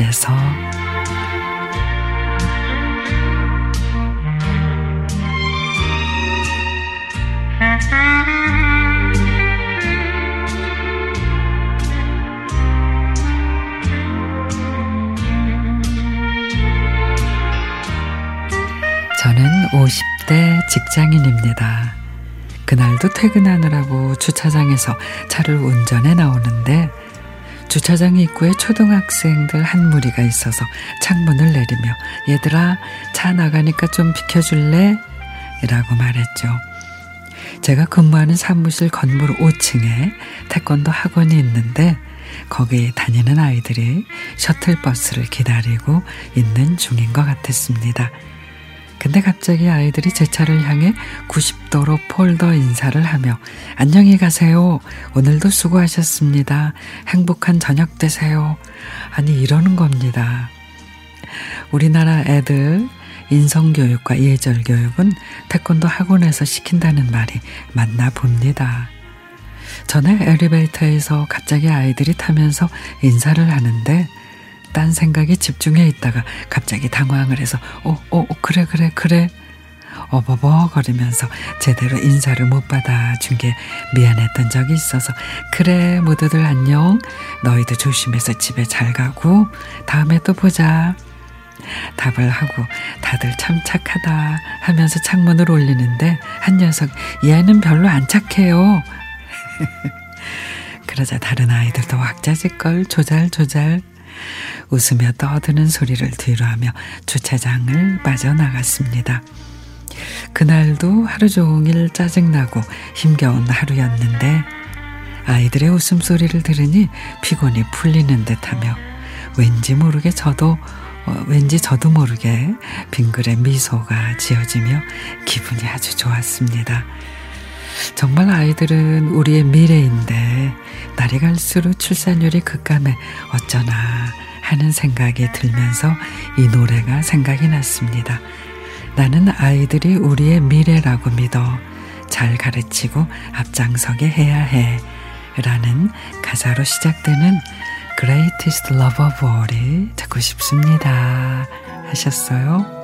위해서 저는 50대 직장인입니다. 그날도 퇴근하느라고 주차장에서 차를 운전해 나오는데 주차장 입구에 초등학생들 한 무리가 있어서 창문을 내리며 얘들아 차 나가니까 좀 비켜줄래? 라고 말했죠. 제가 근무하는 사무실 건물 5층에 태권도 학원이 있는데 거기 다니는 아이들이 셔틀버스를 기다리고 있는 중인 것 같았습니다. 근데 갑자기 아이들이 제 차를 향해 90도로 폴더 인사를 하며 안녕히 가세요. 오늘도 수고하셨습니다. 행복한 저녁 되세요. 아니 이러는 겁니다. 우리나라 애들 인성교육과 예절교육은 태권도 학원에서 시킨다는 말이 맞나 봅니다. 전에 엘리베이터에서 갑자기 아이들이 타면서 인사를 하는데 딴 생각에 집중해 있다가 갑자기 당황을 해서 어, 어, 그래, 그래, 그래. 어버버거리면서 제대로 인사를 못 받아준 게 미안했던 적이 있어서 그래 모두들 안녕. 너희도 조심해서 집에 잘 가고 다음에 또 보자. 답을 하고 다들 참 착하다 하면서 창문을 올리는데 한 녀석 얘는 별로 안 착해요. 그러자 다른 아이들도 왁자지껄 조잘조잘 웃으며 떠드는 소리를 뒤로하며 주차장을 빠져나갔습니다. 그날도 하루 종일 짜증나고 힘겨운 하루였는데 아이들의 웃음소리를 들으니 피곤이 풀리는 듯하며 왠지 모르게 저도 어, 왠지 저도 모르게 빙글의 미소가 지어지며 기분이 아주 좋았습니다. 정말 아이들은 우리의 미래인데 날이 갈수록 출산율이 급감해 어쩌나 하는 생각이 들면서 이 노래가 생각이 났습니다. 나는 아이들이 우리의 미래라고 믿어 잘 가르치고 앞장서게 해야 해. 라는 가사로 시작되는 Greatest Love of All이 듣고 싶습니다. 하셨어요.